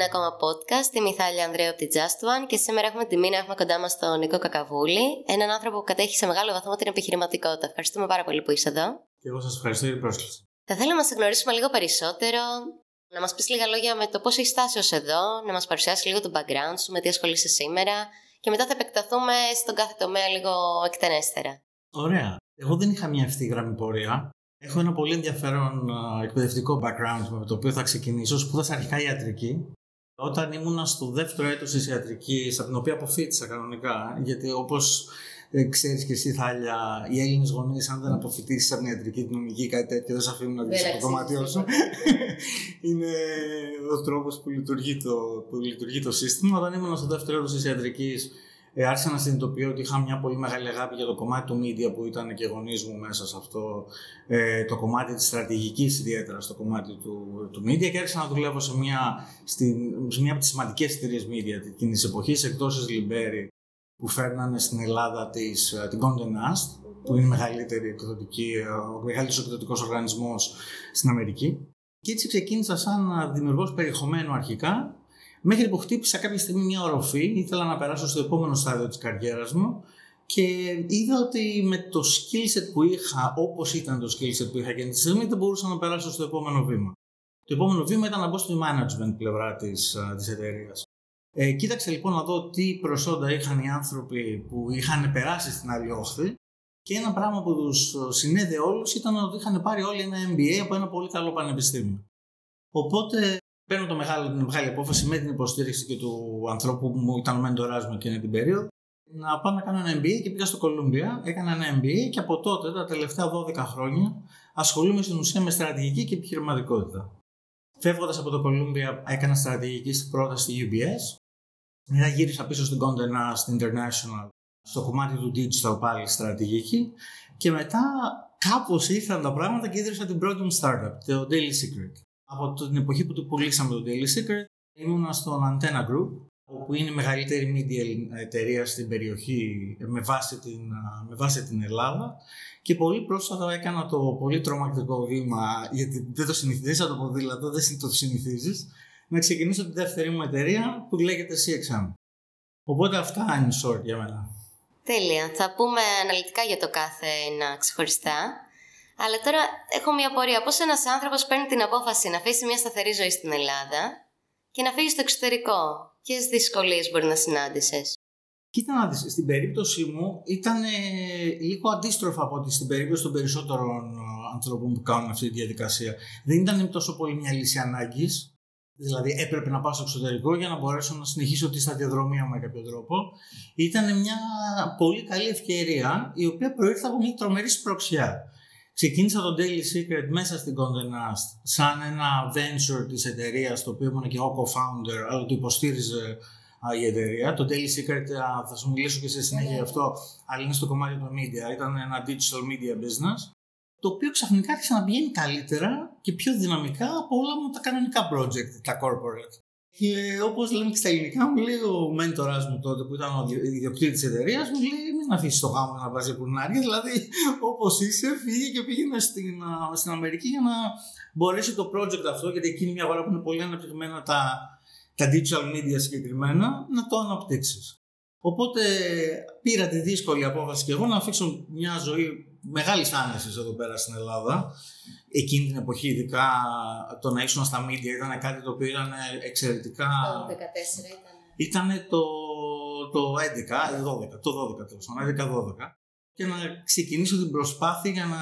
ένα ακόμα podcast. Είμαι η Θάλια Ανδρέου από τη Just One και σήμερα έχουμε τη μήνα έχουμε κοντά μας τον Νίκο Κακαβούλη, έναν άνθρωπο που κατέχει σε μεγάλο βαθμό την επιχειρηματικότητα. Ευχαριστούμε πάρα πολύ που είσαι εδώ. Και εγώ σας ευχαριστώ για την πρόσκληση. Θα θέλαμε να σε γνωρίσουμε λίγο περισσότερο, να μας πεις λίγα λόγια με το πώς έχεις φτάσει ως εδώ, να μας παρουσιάσεις λίγο το background σου, με τι ασχολείσαι σήμερα και μετά θα επεκταθούμε στον κάθε τομέα λίγο εκτενέστερα. Ωραία. Εγώ δεν είχα μια ευθύγραμμη πορεία. Έχω ένα πολύ ενδιαφέρον εκπαιδευτικό background με το οποίο θα ξεκινήσω. Σπούδασα αρχικά ιατρική. Όταν ήμουνα στο δεύτερο έτος της ιατρικής, από την οποία αποφύτησα κανονικά, γιατί όπως ε, ξέρεις και εσύ, Θάλια, οι Έλληνες γονείς, αν δεν αποφυτίσεις από την ιατρική, την νομική ή κάτι τέτοιο, δεν σε αφήνουν να βγει από το δωμάτιό σου. είναι ο τρόπος που, λειτουργεί το, που λειτουργεί το σύστημα. Όταν ήμουν στο δεύτερο έτος της ιατρικής, ε, άρχισα να συνειδητοποιώ ότι είχα μια πολύ μεγάλη αγάπη για το κομμάτι του media που ήταν και γονείς μου μέσα σε αυτό. Ε, το κομμάτι της στρατηγικής, ιδιαίτερα στο κομμάτι του, του media και άρχισα να δουλεύω σε μια, στην, σε μια από τις σημαντικές εταιρείες media εκείνης της εποχής, εκτός της Λιμπέρι, που φέρνανε στην Ελλάδα της, ε, την Condé Nast, που είναι η μεγαλύτερη εκδοτική, ε, ο μεγαλύτερος εκδοτικός οργανισμός στην Αμερική. Και έτσι ξεκίνησα σαν δημιουργός περιεχομένου αρχικά, μέχρι που χτύπησα κάποια στιγμή μια οροφή, ήθελα να περάσω στο επόμενο στάδιο της καριέρας μου και είδα ότι με το skill set που είχα, όπως ήταν το skill set που είχα εκείνη τη στιγμή, δεν μπορούσα να περάσω στο επόμενο βήμα. Το επόμενο βήμα ήταν να μπω στη management πλευρά της, ε, της εταιρείας. Ε, κοίταξε λοιπόν να δω τι προσόντα είχαν οι άνθρωποι που είχαν περάσει στην άλλη όχθη και ένα πράγμα που τους συνέδε όλους ήταν ότι είχαν πάρει όλοι ένα MBA από ένα πολύ καλό πανεπιστήμιο. Οπότε παίρνω το μεγάλο, την μεγάλη απόφαση με την υποστήριξη και του ανθρώπου που μου ήταν ο μέντοράς μου εκείνη την περίοδο να πάω να κάνω ένα MBA και πήγα στο Κολούμπια, έκανα ένα MBA και από τότε, τα τελευταία 12 χρόνια, ασχολούμαι στην ουσία με στρατηγική και επιχειρηματικότητα. Φεύγοντας από το Κολούμπια, έκανα στρατηγική στην πρόταση στη UBS μετά γύρισα πίσω στην Condé Nast International στο κομμάτι του digital πάλι στρατηγική και μετά κάπως ήρθαν τα πράγματα και ίδρυσα την πρώτη μου startup, το Daily Secret. Από την εποχή που το πουλήσαμε το Daily Secret ήμουνα στον Antenna Group όπου είναι η μεγαλύτερη media εταιρεία στην περιοχή με βάση την, με βάση την Ελλάδα και πολύ πρόσφατα έκανα το πολύ τρομακτικό βήμα γιατί δεν το συνηθίζεις από το ποδήλατο, δεν το συνηθίζεις να ξεκινήσω τη δεύτερη μου εταιρεία που λέγεται CXM. Οπότε αυτά είναι short για μένα. Τέλεια. Θα πούμε αναλυτικά για το κάθε ένα ξεχωριστά. Αλλά τώρα έχω μια πορεία. Πώς ένας άνθρωπος παίρνει την απόφαση να αφήσει μια σταθερή ζωή στην Ελλάδα και να φύγει στο εξωτερικό; Ποιες δυσκολίες μπορεί να συνάντησες; Κοίτα να δεις, στην περίπτωση μου ήταν λίγο αντίστροφα από ότι στην περίπτωση των περισσότερων ε, ανθρώπων που κάνουν αυτή τη διαδικασία. Δεν ήταν τόσο πολύ μια λύση ανάγκης, δηλαδή έπρεπε να πάω στο εξωτερικό για να μπορέσω να συνεχίσω τη σταδιοδρομία μου με κάποιο τρόπο. Ήταν μια πολύ καλή ευκαιρία η οποία προήρθε από μια τρομερή σπροξιά. Ξεκίνησα το Daily Secret μέσα στην Condé Nast σαν ένα venture της εταιρείας το οποίο ήμουν και εγώ co-founder αλλά το υποστήριζε η εταιρεία. Το Daily Secret θα σου μιλήσω και σε συνέχεια γι' αυτό αλλά είναι στο κομμάτι του media. Ήταν ένα digital media business το οποίο ξαφνικά άρχισε να πηγαίνει καλύτερα και πιο δυναμικά από όλα μου τα κανονικά project, τα corporate. Και όπως λέμε και στα ελληνικά, μου λέει ο μέντορας μου τότε που ήταν ο ιδιοκτήτης τη εταιρείας, μου λέει: Μην αφήσεις το γάμο να βάζει πουρνάρια. Δηλαδή, όπως είσαι, φύγει και πήγαινε στην, στην Αμερική για να μπορέσει το project αυτό, γιατί εκείνη μια αγορά που είναι πολύ αναπτυγμένα τα, τα digital media συγκεκριμένα, να το αναπτύξεις. Οπότε πήρα τη δύσκολη απόφαση και εγώ να αφήσω μια ζωή μεγάλης άνεσης εδώ πέρα στην Ελλάδα. Εκείνη την εποχή, ειδικά το να ήσουν στα media ήταν κάτι το οποίο ήταν εξαιρετικά. Το 2014 ήταν. Ήταν το, το 11, 12, το 12 τέλος πάντων, 11-12. Και να ξεκινήσω την προσπάθεια για να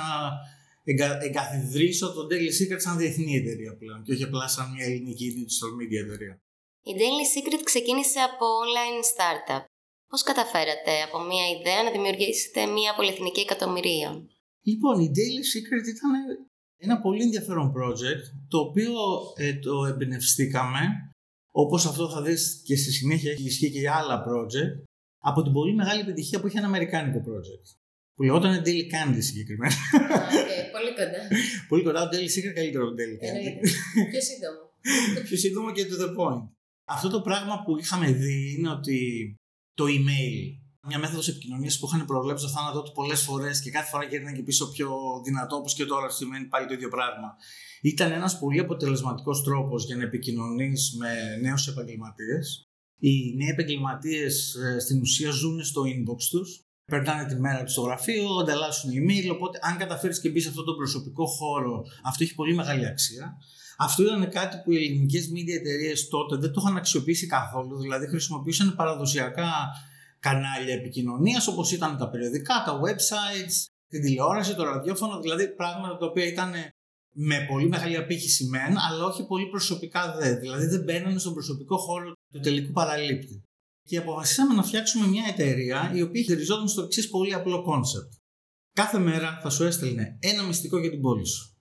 εγκα, εγκαθιδρύσω το Daily Secret σαν διεθνή εταιρεία πλέον και όχι απλά σαν μια ελληνική digital media εταιρεία. Η Daily Secret ξεκίνησε από online startup. Πώς καταφέρατε από μια ιδέα να δημιουργήσετε μια πολυεθνική εκατομμυρία. Λοιπόν, η Daily Secret ήταν ένα πολύ ενδιαφέρον project το οποίο ε, το εμπνευστήκαμε όπως αυτό θα δεις και στη συνέχεια έχει ισχύει και για άλλα project από την πολύ μεγάλη επιτυχία που είχε ένα αμερικάνικο project που λεγόταν Daily Candy συγκεκριμένα. Okay, πολύ κοντά. πολύ κοντά, το Daily Secret καλύτερο από το Daily Candy. Πιο σύντομο. Πιο σύντομο και to the point. Αυτό το πράγμα που είχαμε δει είναι ότι το email μια μέθοδος επικοινωνίας που είχαν προβλέψει το θάνατό του πολλές φορές και κάθε φορά γέρνανε και πίσω πιο δυνατό, όπως και τώρα σημαίνει πάλι το ίδιο πράγμα. Ήταν ένας πολύ αποτελεσματικός τρόπος για να επικοινωνείς με νέους επαγγελματίες. Οι νέοι επαγγελματίες ε, στην ουσία ζουν στο inbox τους, περνάνε τη μέρα τους στο γραφείο, ανταλλάσσουν email. Οπότε, αν καταφέρεις και μπεις σε αυτόν τον προσωπικό χώρο, αυτό έχει πολύ μεγάλη αξία. Αυτό ήταν κάτι που οι ελληνικές media εταιρείες τότε δεν το είχαν αξιοποιήσει καθόλου. Δηλαδή, χρησιμοποιούσαν παραδοσιακά κανάλια επικοινωνίας όπως ήταν τα περιοδικά, τα websites, την τηλεόραση, το ραδιόφωνο, δηλαδή πράγματα τα οποία ήταν με πολύ μεγάλη απήχηση μεν, αλλά όχι πολύ προσωπικά δε. Δηλαδή δεν μπαίνανε στον προσωπικό χώρο του τελικού παραλήπτη. Και αποφασίσαμε να φτιάξουμε μια εταιρεία η οποία χειριζόταν στο εξής πολύ απλό κόνσεπτ. Κάθε μέρα θα σου έστελνε ένα μυστικό για την πόλη σου.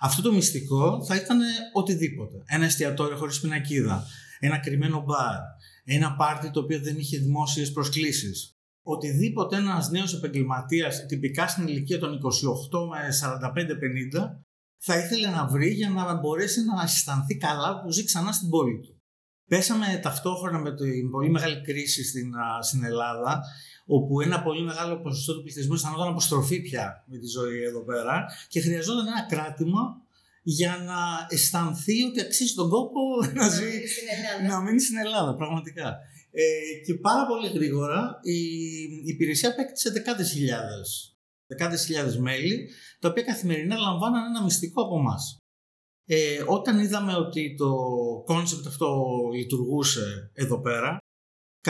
Αυτό το μυστικό θα ήταν οτιδήποτε. Ένα εστιατόριο χωρίς πινακίδα, ένα κρυμμένο μπαρ, ένα πάρτι το οποίο δεν είχε δημόσιες προσκλήσεις. Οτιδήποτε ένας νέος επαγγελματίας, τυπικά στην ηλικία των 28 με 45-50, θα ήθελε να βρει για να μπορέσει να αισθανθεί καλά που ζει ξανά στην πόλη του. Πέσαμε ταυτόχρονα με την πολύ μεγάλη κρίση στην, στην Ελλάδα, όπου ένα πολύ μεγάλο ποσοστό του πληθυσμού αισθανόταν αποστροφή πια με τη ζωή εδώ πέρα και χρειαζόταν ένα κράτημα για να αισθανθεί ότι αξίζει τον κόπο να, ζει, να μείνει στην Ελλάδα, πραγματικά. Ε, και πάρα πολύ γρήγορα η, η υπηρεσία απέκτησε δεκάδες χιλιάδες, δεκάδες χιλιάδες μέλη, τα οποία καθημερινά λαμβάναν ένα μυστικό από εμάς. Ε, όταν είδαμε ότι το κόνσεπτ αυτό λειτουργούσε εδώ πέρα,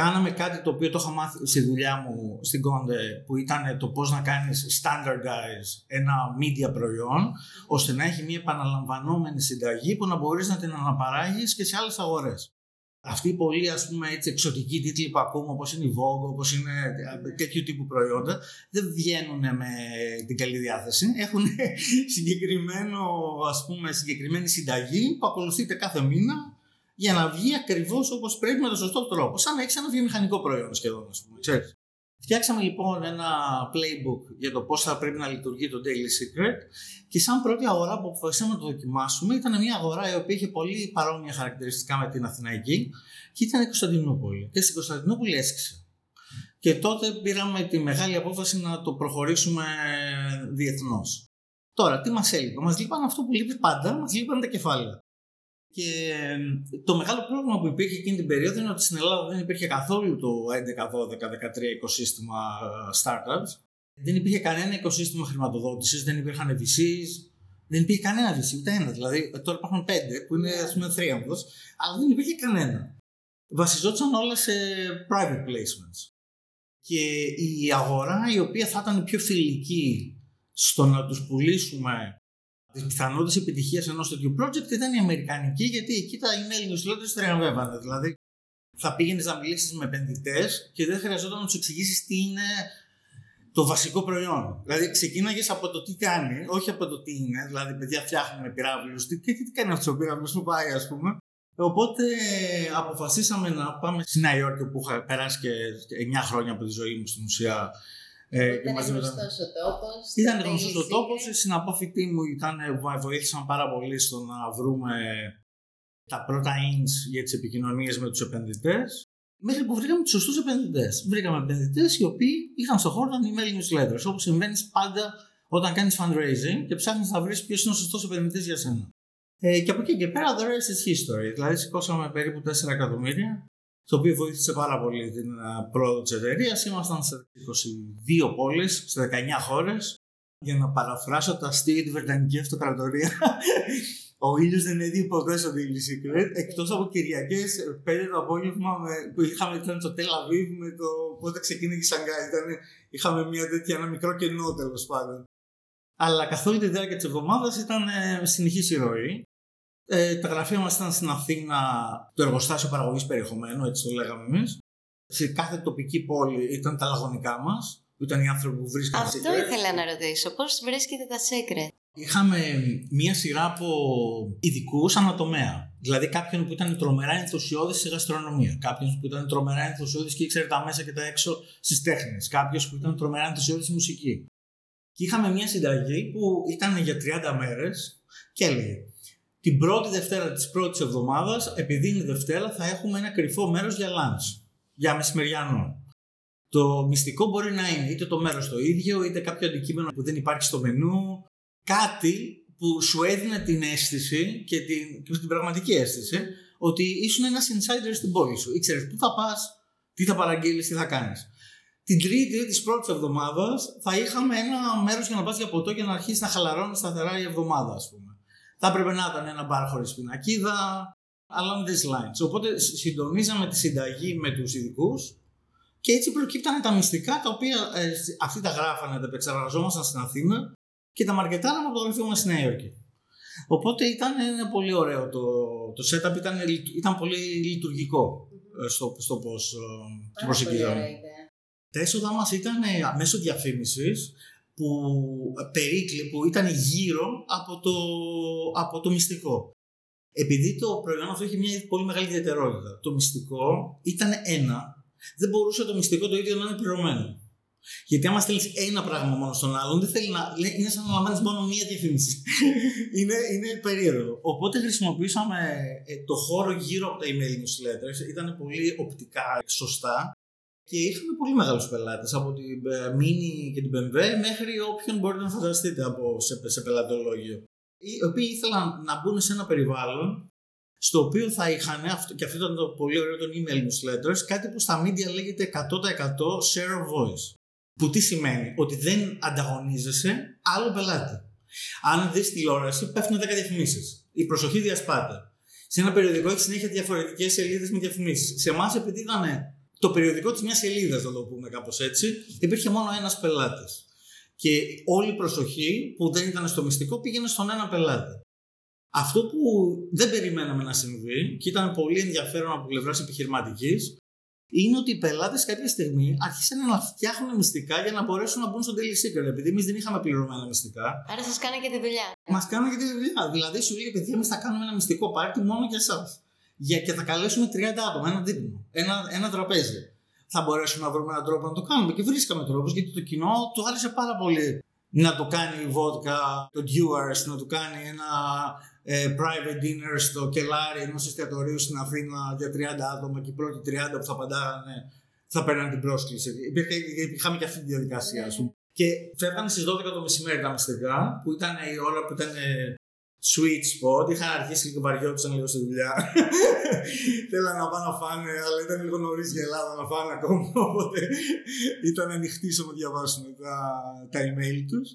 κάναμε κάτι το οποίο το είχα μάθει στη δουλειά μου στην Conde που ήταν το πώς να κάνεις standardize ένα media προϊόν ώστε να έχει μια επαναλαμβανόμενη συνταγή που να μπορείς να την αναπαράγεις και σε άλλες αγορές. Αυτοί οι πολύ ας πούμε έτσι εξωτικοί τίτλοι που ακούμε όπως είναι η Vogue, όπως είναι τέτοιου τύπου προϊόντα δεν βγαίνουν με την καλή διάθεση. Έχουν συγκεκριμένο, ας πούμε, συγκεκριμένη συνταγή που ακολουθείται κάθε μήνα για να βγει ακριβώς όπως πρέπει με τον σωστό τρόπο. Σαν να έχεις ένα βιομηχανικό προϊόν σχεδόν, ας πούμε. Ξέρεις. Φτιάξαμε λοιπόν ένα playbook για το πώς θα πρέπει να λειτουργεί το Daily Secret και σαν πρώτη αγορά που αποφασίσαμε να το δοκιμάσουμε ήταν μια αγορά η οποία είχε πολύ παρόμοια χαρακτηριστικά με την Αθηναϊκή και ήταν η Κωνσταντινούπολη. Και στην Κωνσταντινούπολη έσκησε. Και τότε πήραμε τη μεγάλη απόφαση να το προχωρήσουμε διεθνώς. Τώρα, τι μας έλειπε; Μας λείπαν αυτό που λείπει πάντα, μας λείπαν τα κεφάλαια. Και το μεγάλο πρόβλημα που υπήρχε εκείνη την περίοδο είναι ότι στην Ελλάδα δεν υπήρχε καθόλου το 11, 12, 13 οικοσύστημα ε, startups. Δεν υπήρχε κανένα οικοσύστημα χρηματοδότησης, δεν υπήρχαν VCs, δεν υπήρχε κανένα VC, ούτε ένα. Δηλαδή, τώρα υπάρχουν πέντε που είναι ας πούμε θρίαμβο, αλλά δεν υπήρχε κανένα. Βασιζόταν όλα σε private placements. Και η αγορά η οποία θα ήταν πιο φιλική στο να τους πουλήσουμε τι πιθανότητε επιτυχίας ενός τέτοιου project ήταν η Αμερικανική, γιατί εκεί τα email newsletters τριαμβεύανε. Δηλαδή, θα πήγαινες να μιλήσεις με επενδυτές και δεν χρειαζόταν να τους εξηγήσεις τι είναι το βασικό προϊόν. Δηλαδή, ξεκίναγες από το τι κάνει, όχι από το τι είναι. Δηλαδή, παιδιά φτιάχνουμε πυράβλους. Τι, τι, τι κάνει αυτός ο πυράβλος που πάει, ας πούμε. Οπότε αποφασίσαμε να πάμε στη Νέα Υόρκη που είχα περάσει και 9 χρόνια από τη ζωή μου στην ουσία ε, ήταν γνωστός ο τόπος. Ήταν γνωστός ο τόπος. Οι συναπόφοιτοί μου ήταν, βοήθησαν πάρα πολύ στο να βρούμε τα πρώτα ins για τις επικοινωνίες με τους επενδυτές. Μέχρι που βρήκαμε τους σωστούς επενδυτές. Βρήκαμε επενδυτές οι οποίοι είχαν στον χώρο των email newsletters. Όπω συμβαίνεις πάντα όταν κάνεις fundraising και ψάχνεις να βρεις ποιος είναι ο σωστός επενδυτής για σένα. Ε, και από εκεί και πέρα, the rest is history. Δηλαδή, σηκώσαμε περίπου 4 εκατομμύρια το οποίο βοήθησε πάρα πολύ την πρόοδο της εταιρείας. Ήμασταν σε 22 πόλεις, σε 19 χώρες. Για να παραφράσω τα αστεία της Βρετανικής Αυτοκρατορίας, ο ήλιος δεν έδινε ποτέ στο Daily Secret, εκτός από Κυριακές 5 το απόγευμα με, που είχαμε ήταν το Tel Aviv με το πότε ξεκίνησε η Σαγκάη. Ήταν, είχαμε μια τέτοια, ένα μικρό κενό τέλος πάντων. Αλλά καθ' όλη τη διάρκεια της εβδομάδας ήταν ε, συνεχής η ροή. Ε, τα γραφεία μας ήταν στην Αθήνα το εργοστάσιο παραγωγής περιεχομένου, έτσι το λέγαμε εμείς. Σε κάθε τοπική πόλη ήταν τα λαγωνικά μας, που ήταν οι άνθρωποι που βρίσκαν Αυτό secret. ήθελα να ρωτήσω. Πώς βρίσκεται τα secret; Είχαμε μία σειρά από ειδικούς ανατομέα. Δηλαδή κάποιον που ήταν τρομερά ενθουσιώδης στη γαστρονομία. Κάποιον που ήταν τρομερά ενθουσιώδης και ήξερε τα μέσα και τα έξω στις τέχνες. Κάποιος που ήταν τρομερά ενθουσιώδης στη μουσική. Και είχαμε μία συνταγή που ήταν για 30 μέρες και έλεγε την πρώτη Δευτέρα της πρώτης εβδομάδας, επειδή είναι Δευτέρα, θα έχουμε ένα κρυφό μέρος για lunch, για μεσημεριανό. Το μυστικό μπορεί να είναι είτε το μέρος το ίδιο, είτε κάποιο αντικείμενο που δεν υπάρχει στο μενού. Κάτι που σου έδινε την αίσθηση και την, και την πραγματική αίσθηση ότι ήσουν ένας insider στην πόλη σου. Ήξερες πού θα πας, τι θα παραγγείλεις, τι θα κάνεις. Την τρίτη της πρώτης εβδομάδας θα είχαμε ένα μέρος για να πας για ποτό και να αρχίσεις να χαλαρώνεις σταθερά η εβδομάδα, ας πούμε. Θα έπρεπε να ήταν ένα μπαρ χωρίς πινακίδα, along these lines. Οπότε συντονίζαμε τη συνταγή με τους ειδικούς και έτσι προκύπτανε τα μυστικά τα οποία ε, αυτοί τα γράφανε, τα επεξεργαζόμασταν στην Αθήνα και τα μαρκετάραμε από το γραφείο μας στη Νέα Υόρκη. Οπότε ήταν πολύ ωραίο το, το setup, ήταν, ήταν πολύ λειτουργικό ε, στο, στο πώς ε, προσεγγίζαμε. Τα έσοδα μας ήταν ε, μέσω διαφήμισης που, περίκλη, που ήταν γύρω από το, από το μυστικό. Επειδή το προϊόν αυτό είχε μια πολύ μεγάλη ιδιαιτερότητα. Το μυστικό ήταν ένα. Δεν μπορούσε το μυστικό το ίδιο να είναι πληρωμένο. Γιατί άμα στέλνεις ένα πράγμα μόνο στον άλλον, δεν θέλει να. είναι σαν να λαμβάνεις μόνο μία διαφήμιση. είναι, είναι περίεργο. Οπότε χρησιμοποιήσαμε ε, το χώρο γύρω από τα email newsletters. Ήταν πολύ οπτικά σωστά. Και είχαμε πολύ μεγάλους πελάτες από την ε, Mini και την BMW μέχρι όποιον μπορείτε να φανταστείτε από, σε, σε πελατολόγιο. Οι οποίοι ήθελαν να μπουν σε ένα περιβάλλον στο οποίο θα είχαν, και αυτό ήταν το πολύ ωραίο των email newsletters, κάτι που στα media λέγεται 100% share of voice. Που τι σημαίνει, ότι δεν ανταγωνίζεσαι άλλο πελάτη. Αν δεις τηλεόραση, πέφτουν 10 διαφημίσεις. Η προσοχή διασπάται. Σε ένα περιοδικό έχεις συνέχεια διαφορετικές σελίδες με διαφημίσεις. Σε εμάς, επειδή ήταν το περιοδικό της μιας σελίδας, να το πούμε κάπως έτσι, υπήρχε μόνο ένας πελάτης. Και όλη η προσοχή που δεν ήταν στο μυστικό πήγαινε στον ένα πελάτη. Αυτό που δεν περιμέναμε να συμβεί και ήταν πολύ ενδιαφέρον από πλευράς επιχειρηματικής είναι ότι οι πελάτες κάποια στιγμή άρχισαν να φτιάχνουν μυστικά για να μπορέσουν να μπουν στο Daily Secret. Επειδή εμείς δεν είχαμε πληρωμένα μυστικά. Άρα σας κάνει και τη δουλειά. Μας κάνουν και τη δουλειά. Δηλαδή σου λέει, παιδιά, εμείς θα κάνουμε ένα μυστικό πάρτι μόνο για εσάς. Για, και θα καλέσουμε 30 άτομα, ένα δείπνο, ένα, ένα τραπέζι. Θα μπορέσουμε να βρούμε έναν τρόπο να το κάνουμε. Και βρίσκαμε τρόπους γιατί το κοινό του άρεσε πάρα πολύ να το κάνει η βότκα, το Dewars, να το κάνει ένα ε, private dinner στο κελάρι ενός εστιατορίου στην Αθήνα για 30 άτομα και οι πρώτοι 30 που θα απαντάγανε θα παίρνουν την πρόσκληση. Υπήρχε, είχαμε και αυτή τη διαδικασία, ας πούμε. Και φεύγανε στις 12 το μεσημέρι τα μυστικά, που ήταν η ώρα που ήταν sweet spot. Είχαν αρχίσει λίγο βαριόντουσαν λίγο στη δουλειά. Θέλανε να πάνε να φάνε, αλλά ήταν λίγο νωρίς για Ελλάδα να φάνε ακόμα. Οπότε ήταν ανοιχτή να διαβάσουν τα, τα email τους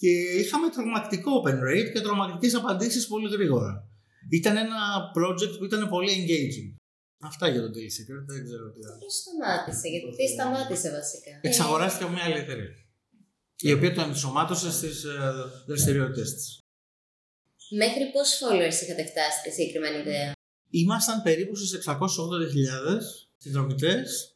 και είχαμε τρομακτικό open rate και τρομακτικές απαντήσεις πολύ γρήγορα. Ήταν ένα project που ήταν πολύ engaging. Αυτά για το Daily Secret, δεν ξέρω τι άλλο. Πώς σταμάτησε, γιατί τι σταμάτησε βασικά; Εξαγοράστηκε από μια άλλη εταιρεία. Η οποία το ενσωμάτωσε στις ε, δραστηριότητες της. Μέχρι πόσους followers είχατε φτάσει στη συγκεκριμένη ιδέα; Ήμασταν περίπου στι 680.000 συνδρομητές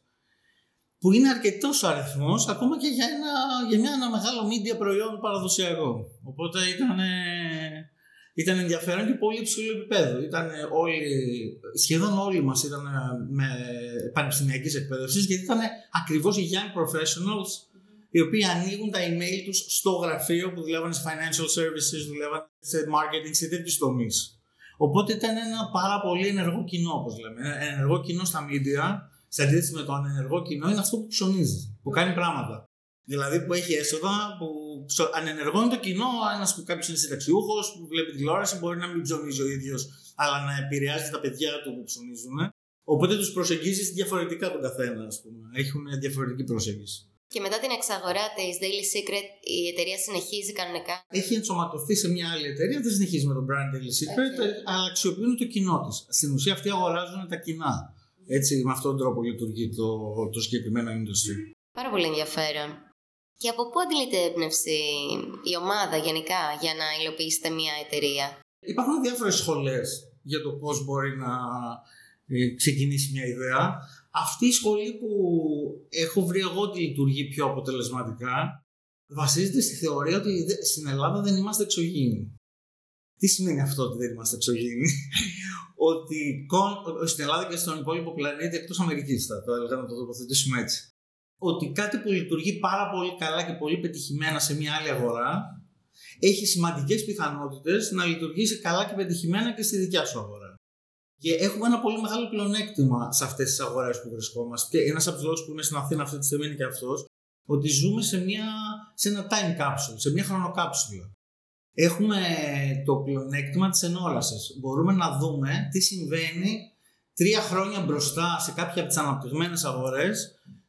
που είναι αρκετός ο αριθμός ακόμα και για ένα, για μια, ένα μεγάλο media προϊόν παραδοσιακό. Οπότε ήταν, ήταν ενδιαφέρον και πολύ υψηλό επίπεδο. Ήταν όλοι, σχεδόν όλοι μας ήταν με πανεπιστημιακής εκπαίδευσης γιατί ήταν ακριβώς οι young professionals οι οποίοι ανοίγουν τα email τους στο γραφείο που δουλεύαν σε financial services, δουλεύαν σε marketing, σε τέτοιους τομείς. Οπότε ήταν ένα πάρα πολύ ενεργό κοινό, όπως λέμε. Ενεργό κοινό στα media σε αντίθεση με το ανενεργό κοινό, είναι αυτό που ψωνίζεις, που κάνει πράγματα. Δηλαδή που έχει έσοδα, που ανενεργό είναι το κοινό. Ένας που κάποιος είναι συνταξιούχος, που βλέπει τηλεόραση, μπορεί να μην ψωνίζει ο ίδιος, αλλά να επηρεάζει τα παιδιά του που ψωνίζουν. Οπότε τους προσεγγίζεις διαφορετικά τον καθένα, ας πούμε. Έχουν διαφορετική προσέγγιση. Και μετά την εξαγορά της Daily Secret, η εταιρεία συνεχίζει κανονικά. Έχει ενσωματωθεί σε μια άλλη εταιρεία, δεν συνεχίζει με τον brand Daily Secret, αλλά αξιοποιούν το κοινό της. Στην ουσία αυτοί αγοράζουν τα κοινά. Έτσι, με αυτόν τον τρόπο λειτουργεί το, το συγκεκριμένο industry. Πάρα πολύ ενδιαφέρον. Και από πού αντιλείται έμπνευση η ομάδα γενικά για να υλοποιήσετε μια εταιρεία; Υπάρχουν διάφορες σχολές για το πώς μπορεί να ε, ξεκινήσει μια ιδέα. Αυτή η σχολή που έχω βρει εγώ ότι λειτουργεί πιο αποτελεσματικά βασίζεται στη θεωρία ότι στην Ελλάδα δεν είμαστε εξωγήινοι. Τι σημαίνει αυτό ότι δεν είμαστε εξωγήινοι; Ότι στην Ελλάδα και στον υπόλοιπο πλανήτη εκτός Αμερικής, θα το έλεγα να το τοποθετήσουμε έτσι. Ότι κάτι που λειτουργεί πάρα πολύ καλά και πολύ πετυχημένα σε μια άλλη αγορά έχει σημαντικές πιθανότητες να λειτουργήσει καλά και πετυχημένα και στη δικιά σου αγορά. Και έχουμε ένα πολύ μεγάλο πλεονέκτημα σε αυτές τις αγορές που βρισκόμαστε. Και ένας από τους λόγους που είμαι στην Αθήνα αυτή τη στιγμή είναι και αυτός, ότι ζούμε σε, μια, σε ένα time capsule, σε μια χρονοκάψουλα. Έχουμε το πλεονέκτημα της ενόρασης. Μπορούμε να δούμε τι συμβαίνει τρία χρόνια μπροστά σε κάποια από τις αναπτυγμένες αγορές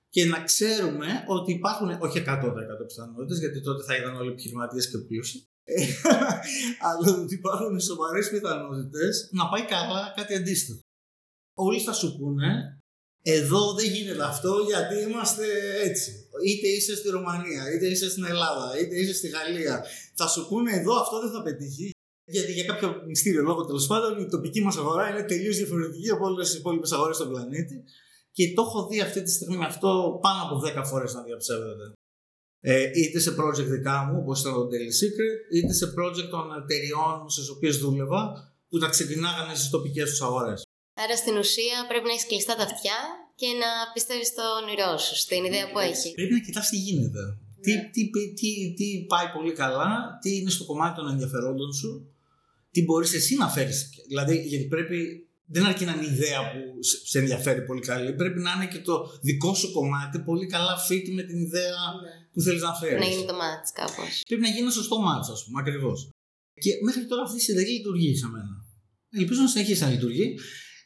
και να ξέρουμε ότι υπάρχουν, όχι 100% πιθανότητες, γιατί τότε θα ήταν όλοι επιχειρηματίες και πλούσιοι, αλλά ότι υπάρχουν σοβαρές πιθανότητες να πάει καλά κάτι αντίστοιχο. Όλοι θα σου πούνε εδώ δεν γίνεται αυτό γιατί είμαστε έτσι. Είτε είσαι στη Ρωμανία, είτε είσαι στην Ελλάδα, είτε είσαι στη Γαλλία. Θα σου πούνε εδώ αυτό δεν θα πετύχει. Γιατί για κάποιο μυστήριο λόγο τέλος πάντων η τοπική μας αγορά είναι τελείως διαφορετική από όλες τις υπόλοιπες αγορές στον πλανήτη. Και το έχω δει αυτή τη στιγμή με αυτό πάνω από 10 φορές να διαψεύδεται. Ε, είτε σε project δικά μου, όπως ήταν το Daily Secret, είτε σε project των εταιριών στις οποίες δούλευα, που τα ξεκινάγανε στις τοπικές τους αγορές. Άρα στην ουσία πρέπει να έχεις κλειστά τα αυτιά και να πιστεύεις στο όνειρό σου, στην ιδέα που έχει. Πρέπει να κοιτάς τι γίνεται. Τι, ναι. τι, τι, τι, πάει πολύ καλά, τι είναι στο κομμάτι των ενδιαφερόντων σου, τι μπορείς εσύ να φέρεις. Δηλαδή, γιατί πρέπει. Δεν αρκεί να είναι η ιδέα που σε ενδιαφέρει πολύ καλή. Πρέπει να είναι και το δικό σου κομμάτι πολύ καλά fit με την ιδέα ναι. που θέλεις να φέρεις. Να γίνει το μάτι, κάπως. Πρέπει να γίνει ένα σωστό μάτι, ας πούμε, ακριβώς. Και μέχρι τώρα αυτή η συνταγή λειτουργεί σε μένα. Ελπίζω να συνεχίσει να λειτουργεί.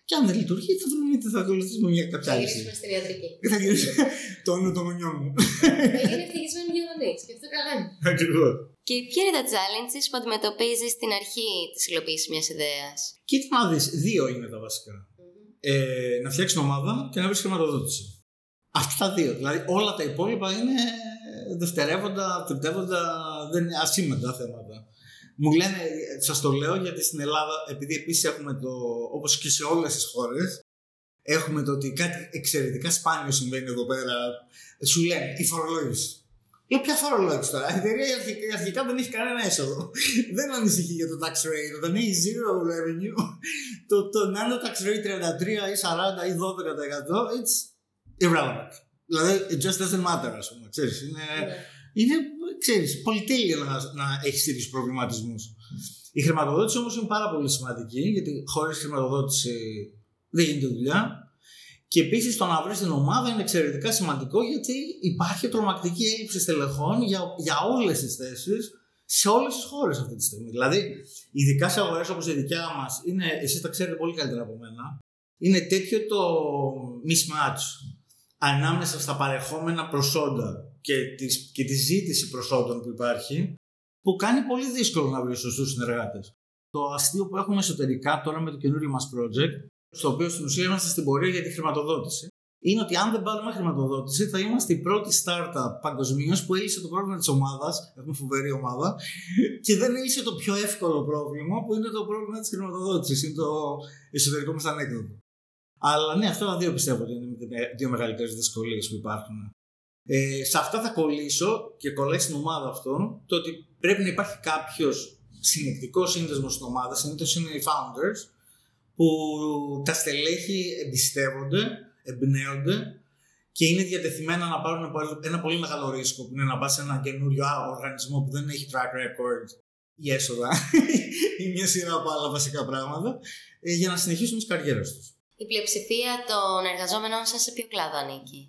Και αν δεν λειτουργεί, θα δούμε τι θα ακολουθήσουμε μια κάποια άλλη. Θα γυρίσουμε στην ιατρική. Θα γυρίσουμε το όνομα των γονιών μου. Θα γίνει ευτυχισμένοι γονεί. Και αυτό καλά είναι. Ακριβώς. Και ποια είναι τα challenges που αντιμετωπίζεις στην αρχή της υλοποίησης μιας ιδέας; Κοίτα να δεις, δύο είναι τα βασικα Ε, να φτιάξεις ομάδα και να βρεις χρηματοδότηση. Αυτά τα δύο. Δηλαδή όλα τα υπόλοιπα είναι δευτερεύοντα, τριτεύοντα, δεν είναι ασήμαντα θέματα. Μου λένε, σας το λέω γιατί στην Ελλάδα, επειδή επίσης έχουμε το, όπως και σε όλες τις χώρες, έχουμε το ότι κάτι εξαιρετικά σπάνιο συμβαίνει εδώ πέρα. Σου λένε η φορολόγηση. Λέω ποια φορολόγηση τώρα; Η εταιρεία αρχικά, δεν έχει κανένα έσοδο. δεν ανησυχεί για το tax rate. Όταν έχει zero revenue, το, το να είναι το tax rate 33 ή 40 ή 12% it's irrelevant. Δηλαδή, it just doesn't matter, ας πούμε. Ξέρεις, είναι, yeah. Ναι είναι, ξέρεις, πολυτέλεια να, να έχεις τέτοιους προβληματισμούς. Η χρηματοδότηση όμως είναι πάρα πολύ σημαντική, γιατί χωρίς χρηματοδότηση δεν γίνεται δουλειά. Και επίσης το να βρεις την ομάδα είναι εξαιρετικά σημαντικό γιατί υπάρχει τρομακτική έλλειψη στελεχών για, για όλες τις θέσεις σε όλες τις χώρες αυτή τη στιγμή. Δηλαδή, ειδικά σε αγορές όπως η δικιά μας, εσείς τα ξέρετε πολύ καλύτερα από μένα, είναι τέτοιο το mismatch ανάμεσα στα παρεχόμενα προσόντα και, της, και τη ζήτηση προσόντων που υπάρχει, που κάνει πολύ δύσκολο να βρει σωστούς συνεργάτες. Το αστείο που έχουμε εσωτερικά τώρα με το καινούριο μας project, στο οποίο στην ουσία είμαστε στην πορεία για τη χρηματοδότηση, είναι ότι αν δεν πάρουμε χρηματοδότηση, θα είμαστε η πρώτη startup παγκοσμίως που έλυσε το πρόβλημα της ομάδας. Έχουμε φοβερή ομάδα. Και δεν έλυσε το πιο εύκολο πρόβλημα που είναι το πρόβλημα της χρηματοδότησης. Είναι το εσωτερικό μας ανέκδοτο. Αλλά ναι, αυτά τα δύο πιστεύω ότι είναι οι δύο μεγαλύτερες δυσκολίες που υπάρχουν. Ε, σε αυτά θα κολλήσω και κολλάει στην ομάδα αυτό το ότι πρέπει να υπάρχει κάποιος συνεκτικός σύνδεσμος στην ομάδα, συνήθως είναι οι founders, που τα στελέχη εμπιστεύονται, εμπνέονται και είναι διατεθειμένα να πάρουν ένα πολύ μεγάλο ρίσκο που είναι να πας σε ένα καινούριο οργανισμό που δεν έχει track record ή έσοδα ή μια σειρά από άλλα βασικά πράγματα ε, για να συνεχίσουν τις καριέρες τους. Η πλειοψηφία των εργαζόμενων σας σε ποιο κλάδο ανήκει;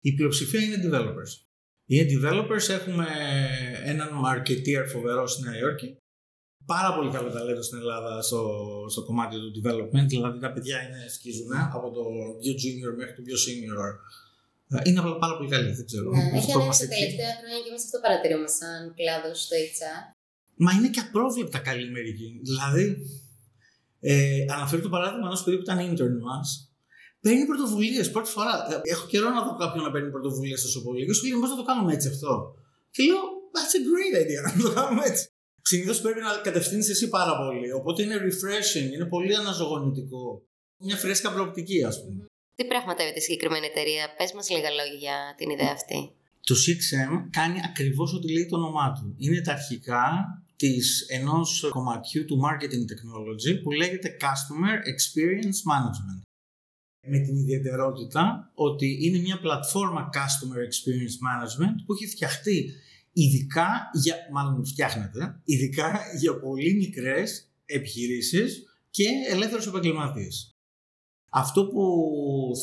Η πλειοψηφία είναι developers. Είναι developers, έχουμε έναν marketeer φοβερό στη Νέα Υόρκη. Πάρα πολύ καλό ταλέντο στην Ελλάδα στο, στο κομμάτι του development. Δηλαδή τα παιδιά είναι, σκίζουν από το πιο junior μέχρι το πιο senior. Είναι πάρα πολύ καλή, δεν ξέρω. Ναι, έχει ανοίξει τα τελευταία χρόνια και εμείς αυτό παρατηρούμε σαν κλάδο στο HR. Μα είναι και απρόβλεπτα καλή μερική. Δηλαδή, ε, αναφέρει το παράδειγμα ενός παιδί που ήταν intern μας παίρνει πρωτοβουλίες πρώτη φορά. Ε, έχω καιρό να δω κάποιον να παίρνει πρωτοβουλίες τόσο πολύ. Και σου λέει, Πώ θα το κάνουμε έτσι αυτό; Και λέω, That's a great idea να το κάνουμε έτσι. Συνήθως πρέπει να κατευθύνεις εσύ πάρα πολύ. Οπότε είναι refreshing, είναι πολύ αναζωογονητικό. Μια φρέσκα προοπτική, ας πούμε. Τι πραγματεύεται η συγκεκριμένη εταιρεία, πες μας λίγα λόγια για την ιδέα αυτή. Το CXM κάνει ακριβώς ό,τι λέει το όνομά του. Είναι τα αρχικά της ενός κομματιού του marketing technology που λέγεται Customer Experience Management με την ιδιαιτερότητα ότι είναι μια πλατφόρμα Customer Experience Management που έχει φτιαχτεί ειδικά για, μάλλον φτιάχνεται, ειδικά για πολύ μικρές επιχειρήσεις και ελεύθερους επαγγελματίες. Αυτό που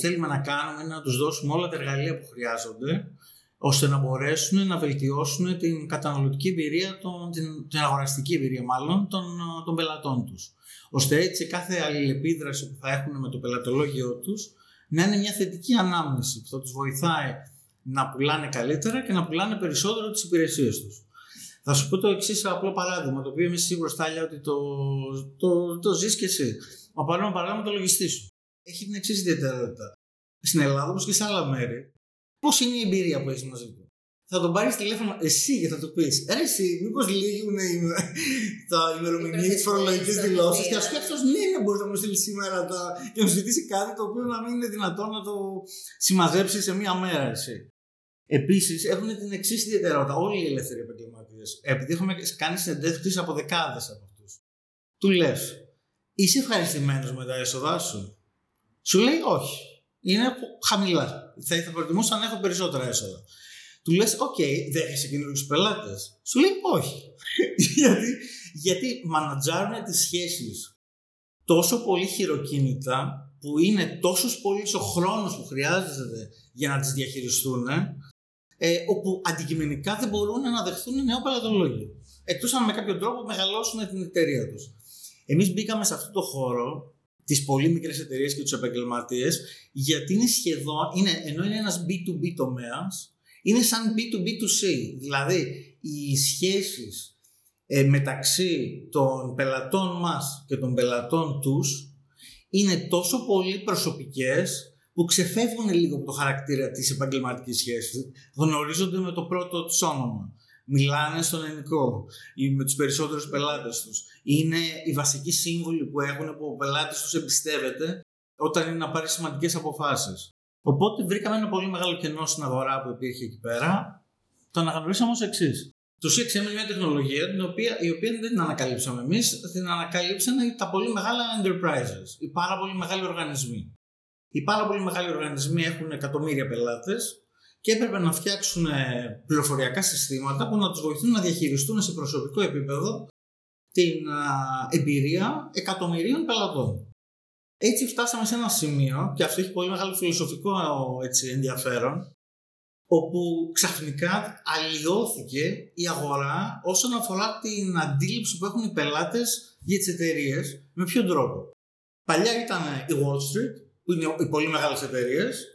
θέλουμε να κάνουμε είναι να τους δώσουμε όλα τα εργαλεία που χρειάζονται ώστε να μπορέσουν να βελτιώσουν την καταναλωτική εμπειρία, τον, την, την αγοραστική εμπειρία μάλλον των, των πελατών τους. Ώστε έτσι κάθε αλληλεπίδραση που θα έχουν με το πελατολόγιο τους να είναι μια θετική ανάμνηση που θα τους βοηθάει να πουλάνε καλύτερα και να πουλάνε περισσότερο τις υπηρεσίες τους. Θα σου πω το εξής απλό παράδειγμα, το οποίο είμαι σίγουρο, Στάλια, ότι το, το, το ζεις και εσύ. Μα πάρουμε παράδειγμα το λογιστής σου. Έχει την εξής ιδιαιτερότητα. Στην Ελλάδα, όπως και σε άλλα μέρη, πώς είναι η εμπειρία που έχεις μαζί του; Θα τον πάρεις τηλέφωνο εσύ και θα του πεις: Ρε, εσύ, μήπως λύγουν τα ημερομηνία της φορολογικής δηλώση. Και ας πει αυτό, ναι, ναι, μπορείς να μου στείλεις σήμερα τα... και να μου ζητήσει κάτι το οποίο να μην είναι δυνατόν να το συμμαζέψεις σε μία μέρα, εσύ. Επίσης, έχουν την εξής ιδιαιτερότητα όλοι οι ελεύθεροι επαγγελματίες. Επειδή έχουμε κάνει συνεντεύξεις από δεκάδες από αυτούς. Του λες, είσαι ευχαριστημένος με τα έσοδά σου; Σου λέει όχι. Είναι χαμηλά. Θα, ήθελα προτιμούσα να έχω περισσότερα έσοδα. Του λες, OK, okay, δέχεσαι καινούριους πελάτες. Σου λέει όχι. γιατί, γιατί μανατζάρουν τις σχέσεις τόσο πολύ χειροκίνητα που είναι τόσο πολύ ο χρόνος που χρειάζεται για να τις διαχειριστούν ε, όπου αντικειμενικά δεν μπορούν να δεχθούν νέο πελατολόγιο. Εκτός αν με κάποιο τρόπο μεγαλώσουν την εταιρεία τους. Εμείς μπήκαμε σε αυτό το χώρο, τις πολύ μικρές εταιρείες και τους επαγγελματίες, γιατί είναι σχεδόν, είναι, ενώ είναι ένας B2B τομέας, είναι σαν B2B2C. Δηλαδή, οι σχέσεις ε, μεταξύ των πελατών μας και των πελατών τους είναι τόσο πολύ προσωπικές που ξεφεύγουν λίγο από το χαρακτήρα της επαγγελματικής σχέσης. Γνωρίζονται με το πρώτο τους όνομα. Μιλάνε στον ελληνικό ή με τους περισσότερους πελάτες τους. Είναι οι βασικοί σύμβολοι που έχουν που ο πελάτης τους εμπιστεύεται όταν είναι να πάρει σημαντικές αποφάσεις. Οπότε βρήκαμε ένα πολύ μεγάλο κενό στην αγορά που υπήρχε εκεί πέρα. Το αναγνωρίσαμε ως εξής. Το CXM είναι μια τεχνολογία την οποία, η οποία δεν την ανακαλύψαμε εμείς, την ανακαλύψανε τα πολύ μεγάλα enterprises, οι πάρα πολύ μεγάλοι οργανισμοί. Οι πάρα πολύ μεγάλοι οργανισμοί έχουν εκατομμύρια πελάτες και έπρεπε να φτιάξουν ε, πληροφοριακά συστήματα που να τους βοηθούν να διαχειριστούν σε προσωπικό επίπεδο την εμπειρία εκατομμυρίων πελατών. Έτσι φτάσαμε σε ένα σημείο, και αυτό έχει πολύ μεγάλο φιλοσοφικό έτσι, ενδιαφέρον, όπου ξαφνικά αλλοιώθηκε η αγορά όσον αφορά την αντίληψη που έχουν οι πελάτες για τις εταιρείες με ποιον τρόπο; Παλιά ήταν η Wall Street, που είναι οι πολύ μεγάλες εταιρείες,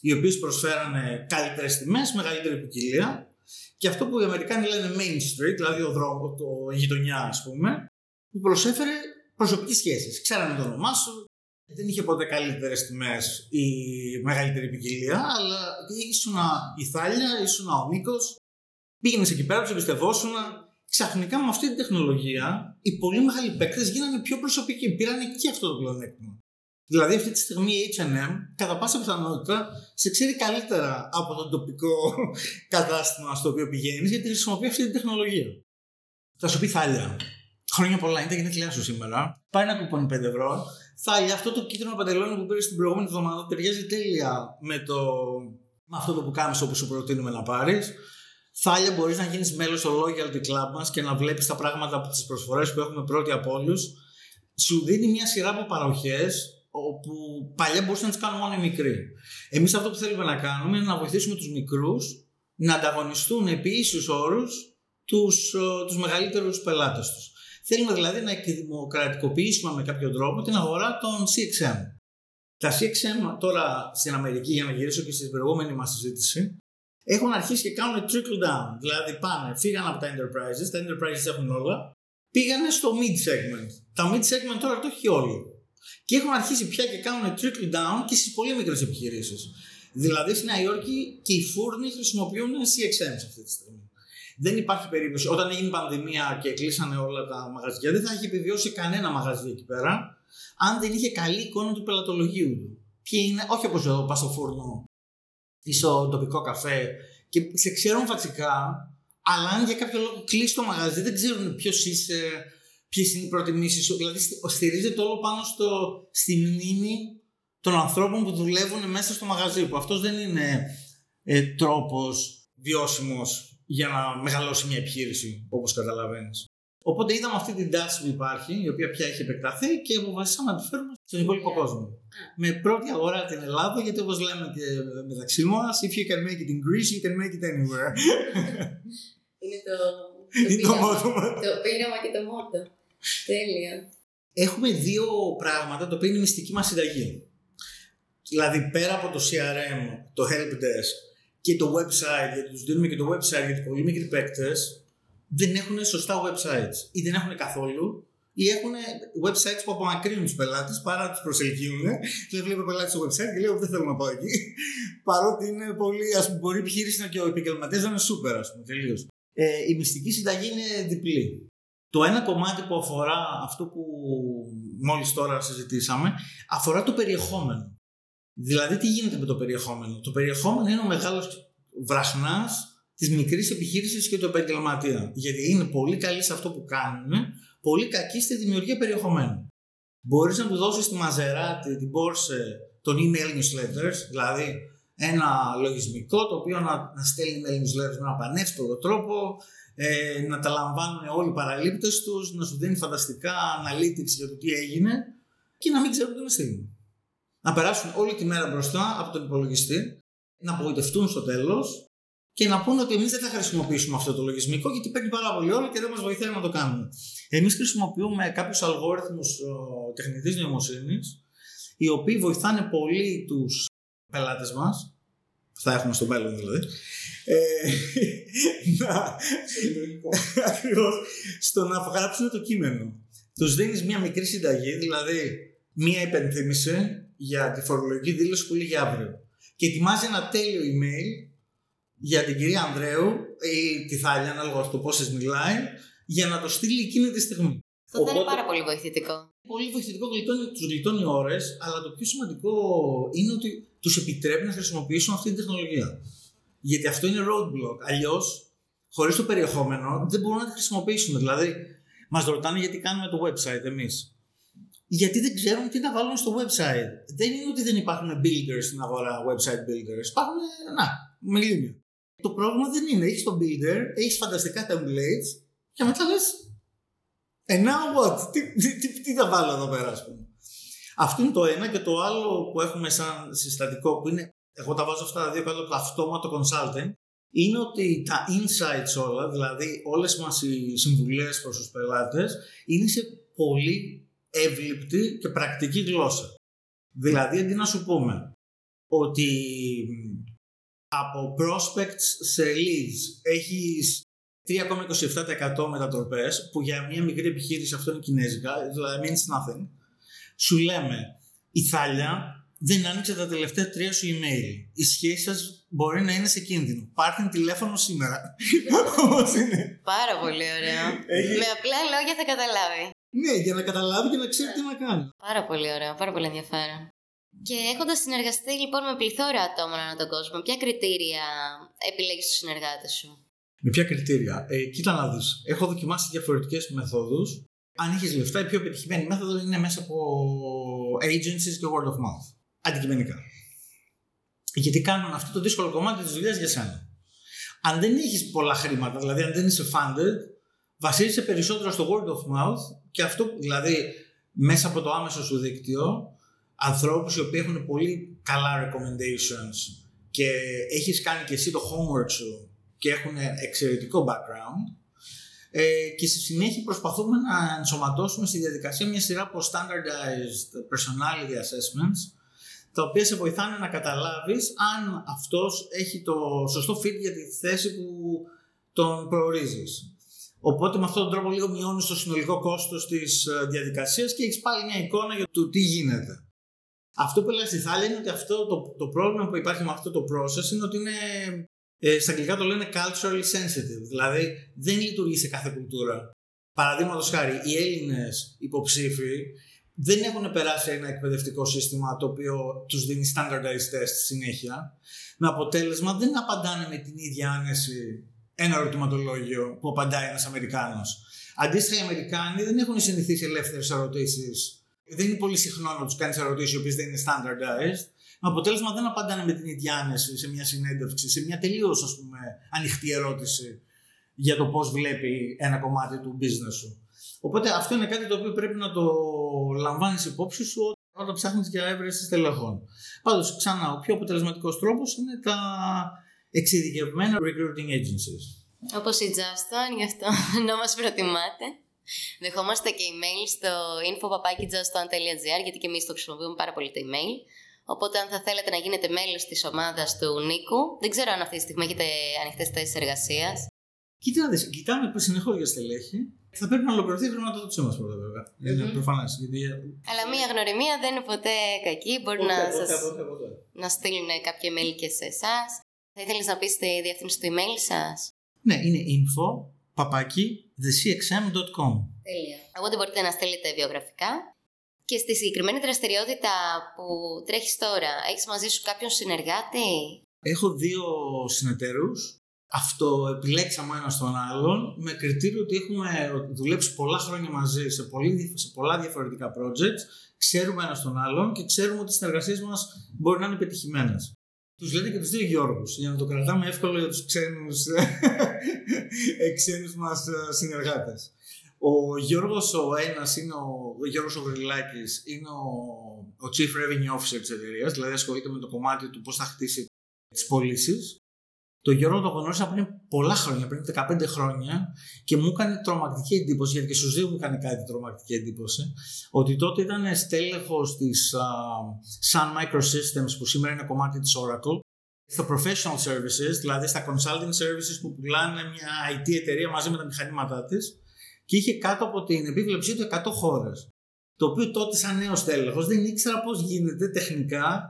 οι οποίες προσφέρανε καλύτερες τιμές, μεγαλύτερη ποικιλία. Και αυτό που οι Αμερικάνοι λένε Main Street, δηλαδή ο δρόμος, το η γειτονιά, ας πούμε, που προσέφερε προσωπικές σχέσεις. Ξέρανε το όνομά σου, δεν είχε ποτέ καλύτερες τιμές ή μεγαλύτερη ποικιλία, αλλά ήσουν η Θάλια, ήσουν ο Νίκος, πήγαινες εκεί πέρα, του εμπιστευόσουν. Ξαφνικά με αυτή την τεχνολογία, οι πολύ μεγάλοι παίκτες γίνανε πιο προσωπικοί. Πήραν και αυτό το πλεονέκτημα. Δηλαδή αυτή τη στιγμή η H&M κατά πάσα πιθανότητα σε ξέρει καλύτερα από το τοπικό κατάστημα στο οποίο πηγαίνεις γιατί χρησιμοποιεί αυτή την τεχνολογία. Θα σου πει Θάλια. Χρόνια πολλά, είναι τα γενέθλιά σου σήμερα. Πάει να κουπώνει 5 ευρώ. Θάλια, αυτό το κίτρινο παντελόνι που πήρες την προηγούμενη εβδομάδα ταιριάζει τέλεια με, το... με αυτό το που κάνεις όπου σου προτείνουμε να πάρεις. Θάλια, μπορείς να γίνεις μέλος στο Loyalty Club μας και να βλέπεις τα πράγματα από τις προσφορές που έχουμε πρώτοι από όλους. Σου δίνει μια σειρά από παροχές όπου παλιά μπορούσαν να τις κάνουν μόνο οι μικροί. Εμείς αυτό που θέλουμε να κάνουμε είναι να βοηθήσουμε τους μικρούς να ανταγωνιστούν επί ίσους όρους τους τους μεγαλύτερους πελάτες τους. Θέλουμε δηλαδή να εκδημοκρατικοποιήσουμε με κάποιο τρόπο την αγορά των CXM. Τα CXM τώρα στην Αμερική, για να γυρίσω και στην προηγούμενη μας συζήτηση, έχουν αρχίσει και κάνουν trickle down. Δηλαδή πάνε, φύγαν από τα enterprises, τα enterprises έχουν όλα, πήγανε στο mid segment. Τα mid segment τώρα το έχει όλοι. Και έχουν αρχίσει πια και κάνουν trickle down και στις πολύ μικρές επιχειρήσεις. Δηλαδή στη Νέα Υόρκη και οι φούρνοι χρησιμοποιούν CXM σε αυτή τη στιγμή. Δεν υπάρχει περίπτωση. Όταν έγινε η πανδημία και κλείσανε όλα τα μαγαζιά, δεν θα είχε επιβιώσει κανένα μαγαζί εκεί πέρα, αν δεν είχε καλή εικόνα του πελατολογίου του. Ποιοι είναι, όχι όπως εδώ, πας στο φούρνο ή στο τοπικό καφέ και σε ξέρουν φατσικά, αλλά αν για κάποιο λόγο κλείσει το μαγαζί, δεν ξέρουν ποιος είσαι, ποιες είναι οι προτιμήσεις σου. Δηλαδή, στηρίζεται όλο πάνω στο, στη μνήμη των ανθρώπων που δουλεύουν μέσα στο μαγαζί. Που αυτός δεν είναι ε, τρόπος βιώσιμος για να μεγαλώσει μια επιχείρηση, όπως καταλαβαίνεις. Οπότε είδαμε αυτή την τάση που υπάρχει, η οποία πια έχει επεκταθεί και αποφασίσαμε να τη φέρουμε στον υπόλοιπο κόσμο. Με πρώτη αγορά την Ελλάδα, γιατί όπως λέμε και μεταξύ μας, if you can make it in Greece, you can make it anywhere. Είναι το, Είναι το μότο μας. το πείραμα και το μότο. Τέλεια. Έχουμε δύο πράγματα τα οποία είναι η μυστική μας συνταγή. Δηλαδή, πέρα από το CRM, το helpdesk και το website, γιατί τους δίνουμε και το website γιατί πολλοί μικροί παίκτες δεν έχουν σωστά websites ή δεν έχουν καθόλου ή έχουν websites που απομακρύνουν τους πελάτες παρά τους προσελκύουν. Δηλαδή, βλέπει ο πελάτη στο website και λέει: Δεν θέλω να πάω εκεί. Παρότι είναι πολύ, ας πούμε, μπορεί η επιχείρηση να και ο επαγγελματίας να είναι super, ας πούμε, τελείως. Ε, η μυστική συνταγή είναι διπλή. Το ένα κομμάτι που αφορά αυτό που μόλις τώρα συζητήσαμε, αφορά το περιεχόμενο. Δηλαδή, τι γίνεται με το περιεχόμενο; Το περιεχόμενο είναι ο μεγάλος βραχνάς της μικρής επιχείρησης και του επαγγελματία. Γιατί είναι πολύ καλή σε αυτό που κάνουν, πολύ κακή στη δημιουργία περιεχομένου. Μπορείς να του δώσεις τη μαζεράτη, την Porsche, τον email newsletters, δηλαδή ένα λογισμικό το οποίο να, να στέλνει email newsletters με ένα πανεύκολο τρόπο, ε, να τα λαμβάνουν όλοι οι παραλήπτες τους, να σου δίνει φανταστικά analytics για το τι έγινε και να μην ξέρουν τι να στείλουν. Να περάσουν όλη τη μέρα μπροστά από τον υπολογιστή, να απογοητευτούν στο τέλος και να πούνε ότι εμείς δεν θα χρησιμοποιήσουμε αυτό το λογισμικό γιατί παίρνει πάρα πολύ όλο και δεν μας βοηθάει να το κάνουμε. Εμείς χρησιμοποιούμε κάποιους αλγόριθμους τεχνητής νοημοσύνης, οι οποίοι βοηθάνε πολύ τους πελάτες μας, θα έχουμε στο μέλλον δηλαδή, ε, να, ακριβώς, στο να γράψουν το κείμενο. Τους δίνεις μια μικρή συνταγή, δηλαδή μια υπενθύμηση για τη φορολογική δήλωση που λύγει αύριο. Και ετοιμάζει ένα τέλειο email για την κυρία Ανδρέου ή τη Θάλια, ανάλογα το πόσες μιλάει, για να το στείλει εκείνη τη στιγμή. Αυτό θα είναι πάρα πολύ βοηθητικό. Πολύ βοηθητικό, τους γλιτώνει ώρες, αλλά το πιο σημαντικό είναι ότι τους επιτρέπει να χρησιμοποιήσουν αυτή την τεχνολογία. Γιατί αυτό είναι roadblock. Αλλιώς, χωρίς το περιεχόμενο, δεν μπορούν να τη χρησιμοποιήσουν. Δηλαδή, μας ρωτάνε γιατί κάνουμε το website εμείς. Γιατί δεν ξέρουν τι να βάλουν στο website. Δεν είναι ότι δεν υπάρχουν builders στην αγορά, website builders. Υπάρχουν, να, μιλήμια. Το πρόβλημα δεν είναι. Έχεις τον builder, έχεις φανταστικά templates και μετά λες. And now what? Τι, τι, τι, τι θα βάλω εδώ πέρα, ας πούμε. Αυτό είναι το ένα και το άλλο που έχουμε σαν συστατικό που είναι. Εγώ τα βάζω αυτά τα δύο κάτω από το αυτόματο consulting. Είναι ότι τα insights όλα, δηλαδή όλες μας οι συμβουλές προς τους πελάτες είναι σε πολύ εύληπτη και πρακτική γλώσσα. Δηλαδή αντί να σου πούμε ότι από prospects σε leads έχεις 3,27% μετατροπές που για μια μικρή επιχείρηση αυτό είναι κινέζικα, δηλαδή means nothing. Σου λέμε η Θάλια δεν άνοιξε τα τελευταία τρία σου email. Η σχέση σας μπορεί να είναι σε κίνδυνο. Πάρτε τηλέφωνο σήμερα. είναι. Πάρα πολύ ωραία. Με απλά λόγια θα καταλάβει. Ναι, για να καταλάβει και να ξέρει τι να κάνει. Πάρα πολύ ωραία, πάρα πολύ ενδιαφέρον. Και έχοντας συνεργαστεί λοιπόν με πληθώρα ατόμων ανά τον κόσμο, ποια κριτήρια επιλέγεις του συνεργάτες σου; Με ποια κριτήρια; Ε, κοίτα να δεις. Έχω δοκιμάσει διαφορετικές μεθόδους. Αν είχες λεφτά, η πιο πετυχημένη μέθοδος είναι μέσα από agencies και word of mouth. Αντικειμενικά. Γιατί κάνουν αυτό το δύσκολο κομμάτι της δουλειάς για σένα. Αν δεν έχει πολλά χρήματα, δηλαδή αν δεν είσαι funded, βασίζεσαι περισσότερο στο word of mouth και αυτό δηλαδή μέσα από το άμεσο σου δίκτυο ανθρώπους οι οποίοι έχουν πολύ καλά recommendations και έχεις κάνει και εσύ το homework σου και έχουν εξαιρετικό background ε, και στη συνέχεια προσπαθούμε να ενσωματώσουμε στη διαδικασία μια σειρά από standardized personality assessments τα οποία σε βοηθάνε να καταλάβεις αν αυτός έχει το σωστό fit για τη θέση που τον προορίζεις. Οπότε με αυτόν τον τρόπο λίγο μειώνεις το συνολικό κόστος της ε, διαδικασίας και έχεις πάλι μια εικόνα για το τι γίνεται. Αυτό που έλεγα στη Θάλια είναι ότι αυτό το, το πρόβλημα που υπάρχει με αυτό το process είναι ότι είναι, ε, στα αγγλικά το λένε culturally sensitive, δηλαδή δεν λειτουργεί σε κάθε κουλτούρα. Παραδείγματος χάρη, οι Έλληνες υποψήφοι δεν έχουν περάσει ένα εκπαιδευτικό σύστημα το οποίο τους δίνει standardized test συνέχεια, με αποτέλεσμα δεν απαντάνε με την ίδια άνεση ένα ερωτηματολόγιο που απαντάει ένας Αμερικάνος. Αντίστοιχα, οι Αμερικάνοι δεν έχουν συνηθίσει ελεύθερες ερωτήσεις δεν είναι πολύ συχνό να τους κάνεις ερωτήσεις οι οποίες δεν είναι standardized. Με αποτέλεσμα δεν απαντάνε με την ίδια άνεση σε μια συνέντευξη, σε μια τελείως ανοιχτή ερώτηση για το πώς βλέπει ένα κομμάτι του business σου. Οπότε αυτό είναι κάτι το οποίο πρέπει να το λαμβάνεις υπόψη σου όταν ψάχνεις για έβρεση στελεχών. Πάντως, ξανά, ο πιο αποτελεσματικός τρόπος είναι τα εξειδικευμένα recruiting agencies. Όπως η Justin, γι' αυτό να μας προτιμάτε. Δεχόμαστε και email στο info.justin.gr γιατί και εμείς το χρησιμοποιούμε πάρα πολύ το email. Οπότε, αν θα θέλετε να γίνετε μέλος της ομάδας του Νίκου, δεν ξέρω αν αυτή τη στιγμή έχετε ανοιχτές θέσεις εργασίας. Κοίτα να δεις, κοιτάμε συνεχώ για στελέχη. Θα πρέπει να ολοκληρωθεί η χρηματοδότησή μας πρώτα, βέβαια. Mm-hmm. Είναι προφανές. Γιατί... Αλλά μία γνωριμία δεν είναι ποτέ κακή. Μπορεί ποτέ, να, ποτέ, σας... ποτέ, ποτέ. να στείλουν κάποιο email και σε εσάς. Θα ήθελες να πεις τη διεύθυνση του email σας; Ναι, είναι info παπάκι thecxm.com. Τέλεια. Οπότε μπορείτε να στείλετε βιογραφικά. Και στη συγκεκριμένη δραστηριότητα που τρέχεις τώρα, έχεις μαζί σου κάποιον συνεργάτη; Έχω δύο συνεταίρους αυτό επιλέξαμε ένας τον άλλον με κριτήριο ότι έχουμε δουλέψει πολλά χρόνια μαζί σε, πολύ, σε πολλά διαφορετικά projects, ξέρουμε ένας τον άλλον και ξέρουμε ότι οι συνεργασίες μας μπορεί να είναι πετυχημένες. Τους λένε και τους δύο Γιώργους, για να το κρατάμε εύκολο για τους ξένους ξένους μας ε, συνεργάτες. Ο Γιώργος ο ένας είναι ο, ο Γιώργος ο είναι ο, ο Chief Revenue Officer της εταιρείας, δηλαδή ασχολείται με το κομμάτι του πώς θα χτίσει τις πωλήσεις. Το Γιώργο το γνώρισα πριν πολλά χρόνια, πριν 15 χρόνια και μου έκανε τρομακτική εντύπωση, γιατί και στους δύο μου έκανε κάτι τρομακτική εντύπωση, ότι τότε ήταν στέλεχος της uh, Sun Microsystems, που σήμερα είναι κομμάτι της Oracle, στα professional services, δηλαδή στα consulting services που πουλάνε μια IT εταιρεία μαζί με τα μηχανήματά της και είχε κάτω από την επίβλεψή του 100 χώρες. Το οποίο τότε, σαν νέος τέλεχο, δεν ήξερα πώς γίνεται τεχνικά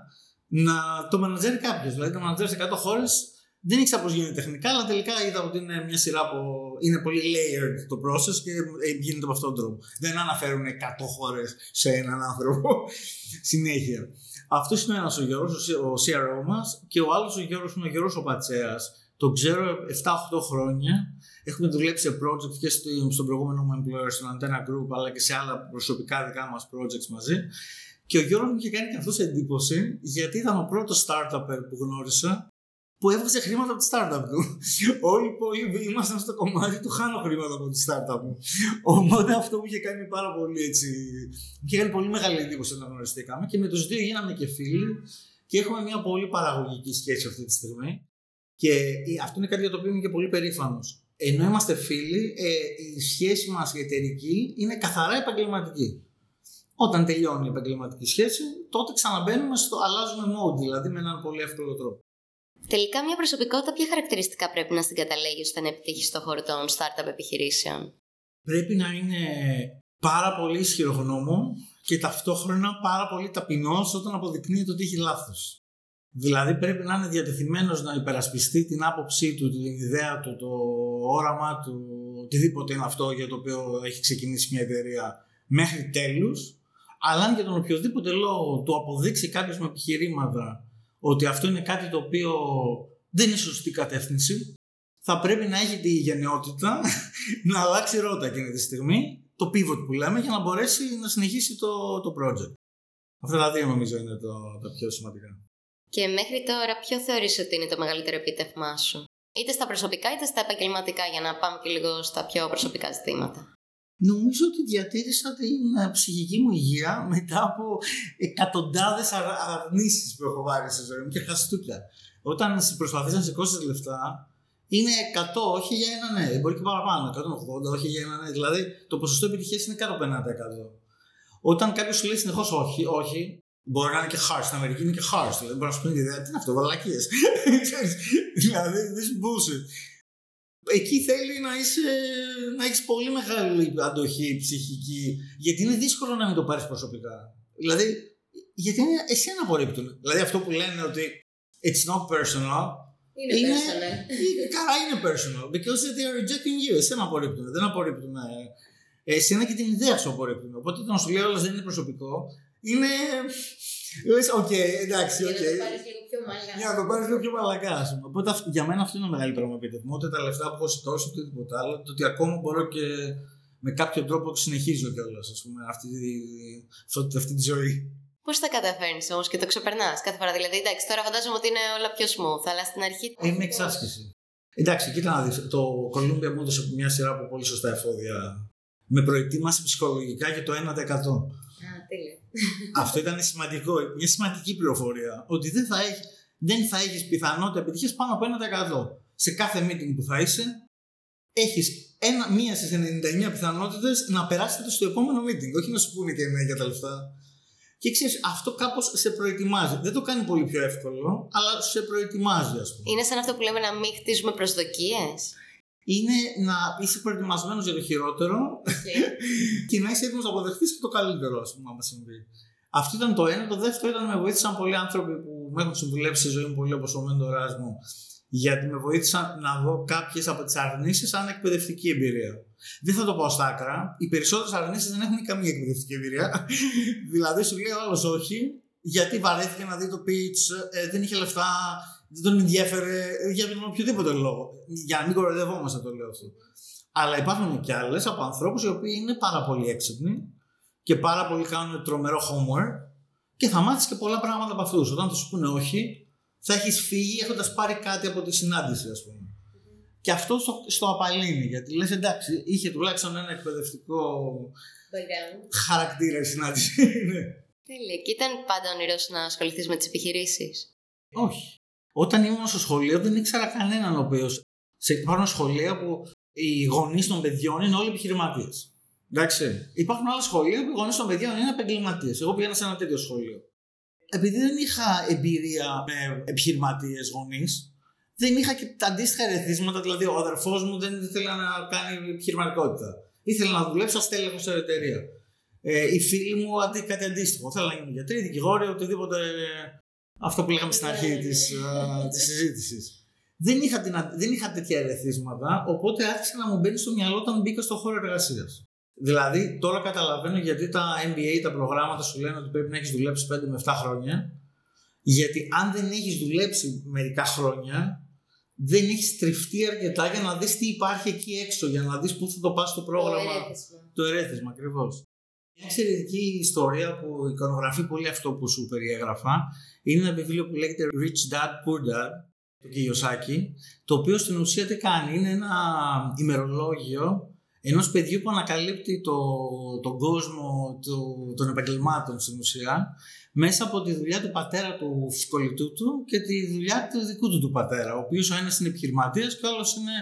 να το μανατζέρει κάποιος. Δηλαδή, το μανατζέρεις σε 100 χώρες δεν ήξερα πώς γίνεται τεχνικά, αλλά τελικά είδα ότι είναι μια σειρά που είναι πολύ layered το process και ε, γίνεται με αυτόν τον τρόπο. Δεν αναφέρουν 100 χώρες σε έναν άνθρωπο συνέχεια. Αυτός είναι ο ένα ο Γιώργο, ο CRO μας, και ο άλλος ο Γιώργο είναι ο Γιώργο ο Πατσέας. Τον ξέρω 7-8 χρόνια. Έχουμε δουλέψει σε project και στον προηγούμενο μου employer, στον Antenna Group, αλλά και σε άλλα προσωπικά δικά μας projects μαζί. Και ο Γιώργο μου είχε κάνει και αυτός εντύπωση, γιατί ήταν ο πρώτος startup που γνώρισα που έβγαζε χρήματα από τη startup του. Όλοι πολύ ήμασταν στο κομμάτι του χάνω χρήματα από τη startup μου. Οπότε αυτό μου είχε κάνει πάρα πολύ έτσι. Μου είχε κάνει πολύ μεγάλη εντύπωση όταν γνωριστήκαμε και με τους δύο γίναμε και φίλοι και έχουμε μια πολύ παραγωγική σχέση αυτή τη στιγμή. Και αυτό είναι κάτι για το οποίο είμαι και πολύ περήφανος. Ενώ είμαστε φίλοι, ε, η σχέση μας η εταιρική είναι καθαρά επαγγελματική. Όταν τελειώνει η επαγγελματική σχέση, τότε ξαναμπαίνουμε στο αλλάζουμε mode, δηλαδή με έναν πολύ εύκολο τρόπο. Τελικά, μια προσωπικότητα ποια χαρακτηριστικά πρέπει να στην καταλέγει ώστε να επιτύχεις στον χώρο των startup επιχειρήσεων. Πρέπει να είναι πάρα πολύ ισχυρογνώμο και ταυτόχρονα πάρα πολύ ταπεινός όταν αποδεικνύεται ότι έχει λάθος. Δηλαδή πρέπει να είναι διατεθειμένος να υπερασπιστεί την άποψή του, την ιδέα του, το όραμά του, οτιδήποτε είναι αυτό για το οποίο έχει ξεκινήσει μια εταιρεία μέχρι τέλους. Αλλά αν για τον οποιοδήποτε λόγο του αποδείξει κάποιος με επιχειρήματα ότι αυτό είναι κάτι το οποίο δεν είναι σωστή κατεύθυνση, θα πρέπει να έχει τη γενναιότητα να αλλάξει ρότα εκείνη τη στιγμή, το pivot που λέμε, για να μπορέσει να συνεχίσει το, το project. Αυτά τα δύο νομίζω είναι το, τα πιο σημαντικά. Και μέχρι τώρα ποιο θεωρείς ότι είναι το μεγαλύτερο επίτευγμά σου; Είτε στα προσωπικά είτε στα επαγγελματικά, για να πάμε και λίγο στα πιο προσωπικά ζητήματα. Νομίζω ότι διατήρησα την ε, ψυχική μου υγεία μετά από εκατοντάδες αρνήσεις που έχω βάλει στη ζωή μου και χαστούκια. Όταν προσπαθείς να σηκώσεις λεφτά, είναι 100 όχι για ένα ναι, μπορεί και παραπάνω, 180 όχι για ένα ναι. Δηλαδή το ποσοστό επιτυχίας είναι κάτω από 50%. Όταν κάποιος σου λέει συνεχώς όχι, όχι, μπορεί να είναι και harsh. Στην Αμερική είναι και harsh. Δηλαδή μπορεί να σου πει τι είναι αυτό, βαλακίες. δηλαδή, this bullshit εκεί θέλει να, είσαι, να έχεις πολύ μεγάλη αντοχή ψυχική, γιατί είναι δύσκολο να μην το πάρεις προσωπικά. Δηλαδή, γιατί είναι, εσένα απορρίπτουν. Δηλαδή αυτό που λένε ότι it's not personal, είναι, είναι personal. Καλά είναι personal, because they are rejecting you. Εσένα απορρίπτουν, δεν απορρίπτουν εσένα και την ιδέα σου απορρίπτουν. Οπότε το να σου λέει όλα δεν είναι προσωπικό, είναι Λες, οκ, εντάξει, οκ. Για να το πάρεις λίγο πιο μαλακά, ας πούμε. Οπότε για μένα αυτό είναι το μεγαλύτερο μου επίτευγμα. Ούτε τα λεφτά που έχω σηκώσει, ούτε τίποτα άλλο. Το ότι ακόμα μπορώ και με κάποιο τρόπο συνεχίζω κιόλας, ας πούμε, αυτή, αυτή, αυτή τη ζωή. Πώς τα καταφέρνεις όμως και το ξεπερνάς κάθε φορά; Δηλαδή, εντάξει, τώρα φαντάζομαι ότι είναι όλα πιο smooth, αλλά στην αρχή. Είναι εξάσκηση. Εντάξει, κοίτα να δεις, το Columbia μου έδωσε μια σειρά από πολύ σωστά εφόδια. Με προετοίμασε ψυχολογικά για το 1%. Α, τέλεια. Αυτό ήταν σημαντικό, μια σημαντική πληροφορία. Ότι δεν θα, έχει, δεν θα έχεις πιθανότητα επιτυχίας πάνω από 1%. Σε κάθε meeting που θα είσαι, έχεις ένα, μία στις 99 πιθανότητες να περάσετε στο επόμενο meeting. Όχι να σου πούνε και ναι για τα λεφτά. Και ξέρεις, αυτό κάπως σε προετοιμάζει. Δεν το κάνει πολύ πιο εύκολο, αλλά σε προετοιμάζει, ας πούμε. Είναι σαν αυτό που λέμε να μην χτίζουμε προσδοκίες. Είναι να είσαι προετοιμασμένος για το χειρότερο και να είσαι έτοιμος να αποδεχτεί και το καλύτερο, ας πούμε, άμα συμβεί. Αυτό ήταν το ένα. Το δεύτερο ήταν με βοήθησαν πολλοί άνθρωποι που με έχουν συμβουλεύσει στη ζωή μου πολύ, όπως ο μέντοράς μου, γιατί με βοήθησαν να δω κάποιες από τις αρνήσεις σαν εκπαιδευτική εμπειρία. Δεν θα το πω στα άκρα. Οι περισσότερες αρνήσεις δεν έχουν καμία εκπαιδευτική εμπειρία. δηλαδή σου λέει ο άλλος όχι, γιατί βαρέθηκε να δει το pitch, ε, δεν είχε λεφτά, δεν τον ενδιέφερε, για τον οποιοδήποτε λόγο. Για να μην κοροϊδευόμαστε το λέω αυτό. Αλλά υπάρχουν και άλλες από ανθρώπους οι οποίοι είναι πάρα πολύ έξυπνοι και πάρα πολύ κάνουν τρομερό homework και θα μάθεις και πολλά πράγματα από αυτούς. Όταν θα σου πούνε όχι, θα έχεις φύγει έχοντας πάρει κάτι από τη συνάντηση, ας πούμε. Και αυτό στο, στο απαλύνει, γιατί λες εντάξει, είχε τουλάχιστον ένα εκπαιδευτικό χαρακτήρα η συνάντηση. Ναι. Τέλεια. Και ήταν πάντα όνειρό να ασχοληθείς με τις επιχειρήσεις; Όχι. Όταν ήμουν στο σχολείο δεν ήξερα κανέναν ο οποίος. Σε υπάρχουν σχολεία που οι γονείς των παιδιών είναι όλοι επιχειρηματίες. Εντάξει. Υπάρχουν άλλα σχολεία που οι γονείς των παιδιών είναι επαγγελματίες. Εγώ πήγαινα σε ένα τέτοιο σχολείο. Επειδή δεν είχα εμπειρία με επιχειρηματίες γονείς, δεν είχα και τα αντίστοιχα ερεθίσματα. Δηλαδή, ο αδερφός μου δεν ήθελε να κάνει επιχειρηματικότητα. Ήθελε να δουλέψει ω τέλεχο σε εταιρεία. Ε, οι φίλοι μου αντί, κάτι αντίστοιχο. Θέλουν να γίνουν γιατροί, δικηγόροι, οτιδήποτε. Αυτό που λέγαμε στην αρχή της της συζήτησης. Δεν είχα, την, δεν είχα τέτοια ερεθίσματα, οπότε άρχισε να μου μπαίνει στο μυαλό όταν μπήκα στο χώρο εργασίας. Δηλαδή, τώρα καταλαβαίνω γιατί τα MBA, τα προγράμματα σου λένε ότι πρέπει να έχεις δουλέψει 5 με 7 χρόνια. Γιατί αν δεν έχεις δουλέψει μερικά χρόνια, δεν έχεις τριφτεί αρκετά για να δεις τι υπάρχει εκεί έξω, για να δεις πού θα το πας το πρόγραμμα. Το ερέθισμα, ακριβώς. Μια εξαιρετική ιστορία που εικονογραφεί πολύ αυτό που σου περιέγραφα είναι ένα βιβλίο που λέγεται Rich Dad Poor Dad του Κiyosaki, το οποίο στην ουσία τι κάνει, είναι ένα ημερολόγιο ενός παιδιού που ανακαλύπτει το, τον κόσμο το, των επαγγελμάτων στην ουσία μέσα από τη δουλειά του πατέρα του κολλητού του και τη δουλειά του δικού του του πατέρα, ο οποίος ο ένας είναι επιχειρηματίας και ο άλλος είναι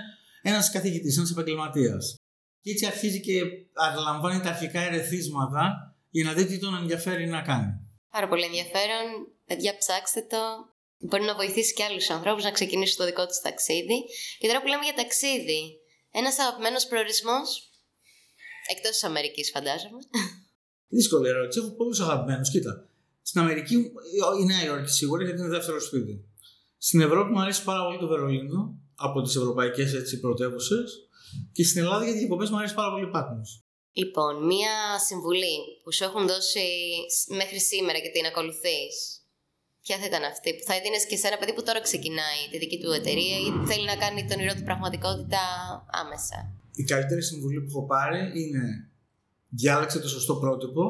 ένας καθηγητής, ένας επαγγελματίας. Και έτσι αρχίζει και αναλαμβάνει τα αρχικά ερεθίσματα για να δει τι τον ενδιαφέρει να κάνει. Πάρα πολύ ενδιαφέρον. Παιδιά, ψάξτε το. Μπορεί να βοηθήσει και άλλους ανθρώπους να ξεκινήσουν το δικό τους ταξίδι. Και τώρα που λέμε για ταξίδι, ένας αγαπημένος προορισμός. Εκτός της Αμερικής, φαντάζομαι. Δύσκολη ερώτηση. Έχω πολλούς αγαπημένους. Κοίτα. Στην Αμερική η Νέα Υόρκη σίγουρα γιατί είναι δεύτερο σπίτι. Στην Ευρώπη μου αρέσει πάρα πολύ το Βερολίνο από τις ευρωπαϊκές πρωτεύουσες. Και στην Ελλάδα για διακοπέ μου αρέσει πάρα πολύ Πάτμος. Λοιπόν, μία συμβουλή που σου έχουν δώσει μέχρι σήμερα και την ακολουθείς. Ποια θα ήταν αυτή; Που θα έδινε και σε ένα παιδί που τώρα ξεκινάει τη δική του εταιρεία ή θέλει να κάνει τον όνειρό του πραγματικότητα άμεσα; Η καλύτερη συμβουλή που έχω πάρει είναι διάλεξε το σωστό πρότυπο,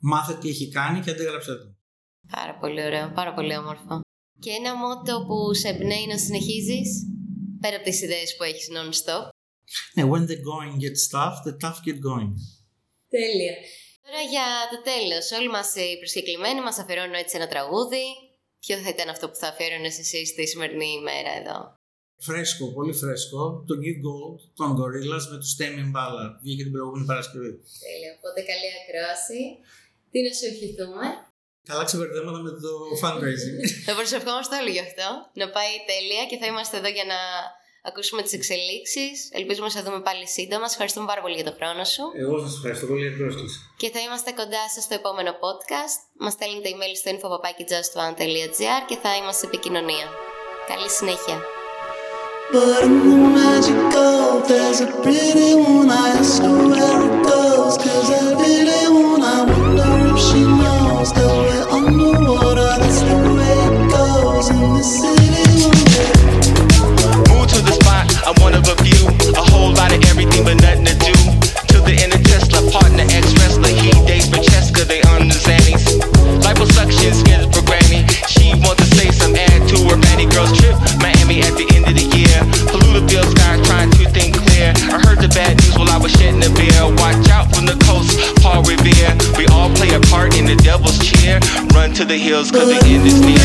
μάθε τι έχει κάνει και αντίγραψε το. Πάρα πολύ ωραίο, πάρα πολύ όμορφο. Και ένα μότο που σε εμπνέει να συνεχίζεις πέρα από τις ιδέες που έχεις non-stop. Ναι, when the going gets tough, the tough get going. Τέλεια. Τώρα για το τέλος, όλοι μας οι προσκεκλημένοι μας αφιερώνουν έτσι ένα τραγούδι. Ποιο θα ήταν αυτό που θα αφιέρωνες εσύ στη σημερινή ημέρα εδώ; Φρέσκο, πολύ φρέσκο. Το New Gold των Gorillas με τους Tame Impala. Βγήκε την προηγούμενη Παρασκευή. Τέλεια. Οπότε καλή ακρόαση. Τι να σου ευχηθούμε; Καλά ξεπερδέματα με το fundraising. θα προσευχόμαστε όλοι γι' αυτό. Να πάει τέλεια και θα είμαστε εδώ για να ακούσουμε τις εξελίξεις. Ελπίζουμε να σε δούμε πάλι σύντομα. Σας ευχαριστούμε πάρα πολύ για τον χρόνο σου. Εγώ σας ευχαριστώ πολύ για την πρόσκληση. Και θα είμαστε κοντά σας στο επόμενο podcast. Μας στέλνετε email στο info.justone.gr και θα είμαστε σε επικοινωνία. Καλή συνέχεια. But in the magical, there's a pretty one. I ask her where it goes. Cause I really wanna wonder if she knows that we're underwater. That's the way it goes in the city. everything but nothing to do. Till the end of Tesla, partner, ex wrestler, he dates Francesca, they on the Xannies. Liposuction, scheduled for Grammy. She wants to say some ad to her many Girls trip, Miami at the end of the year. Pollutaville guys trying to think clear. I heard the bad news while I was shedding a beer. Watch out from the coast, Paul Revere. We all play a part in the devil's chair. Run to the hills, cause the end is near.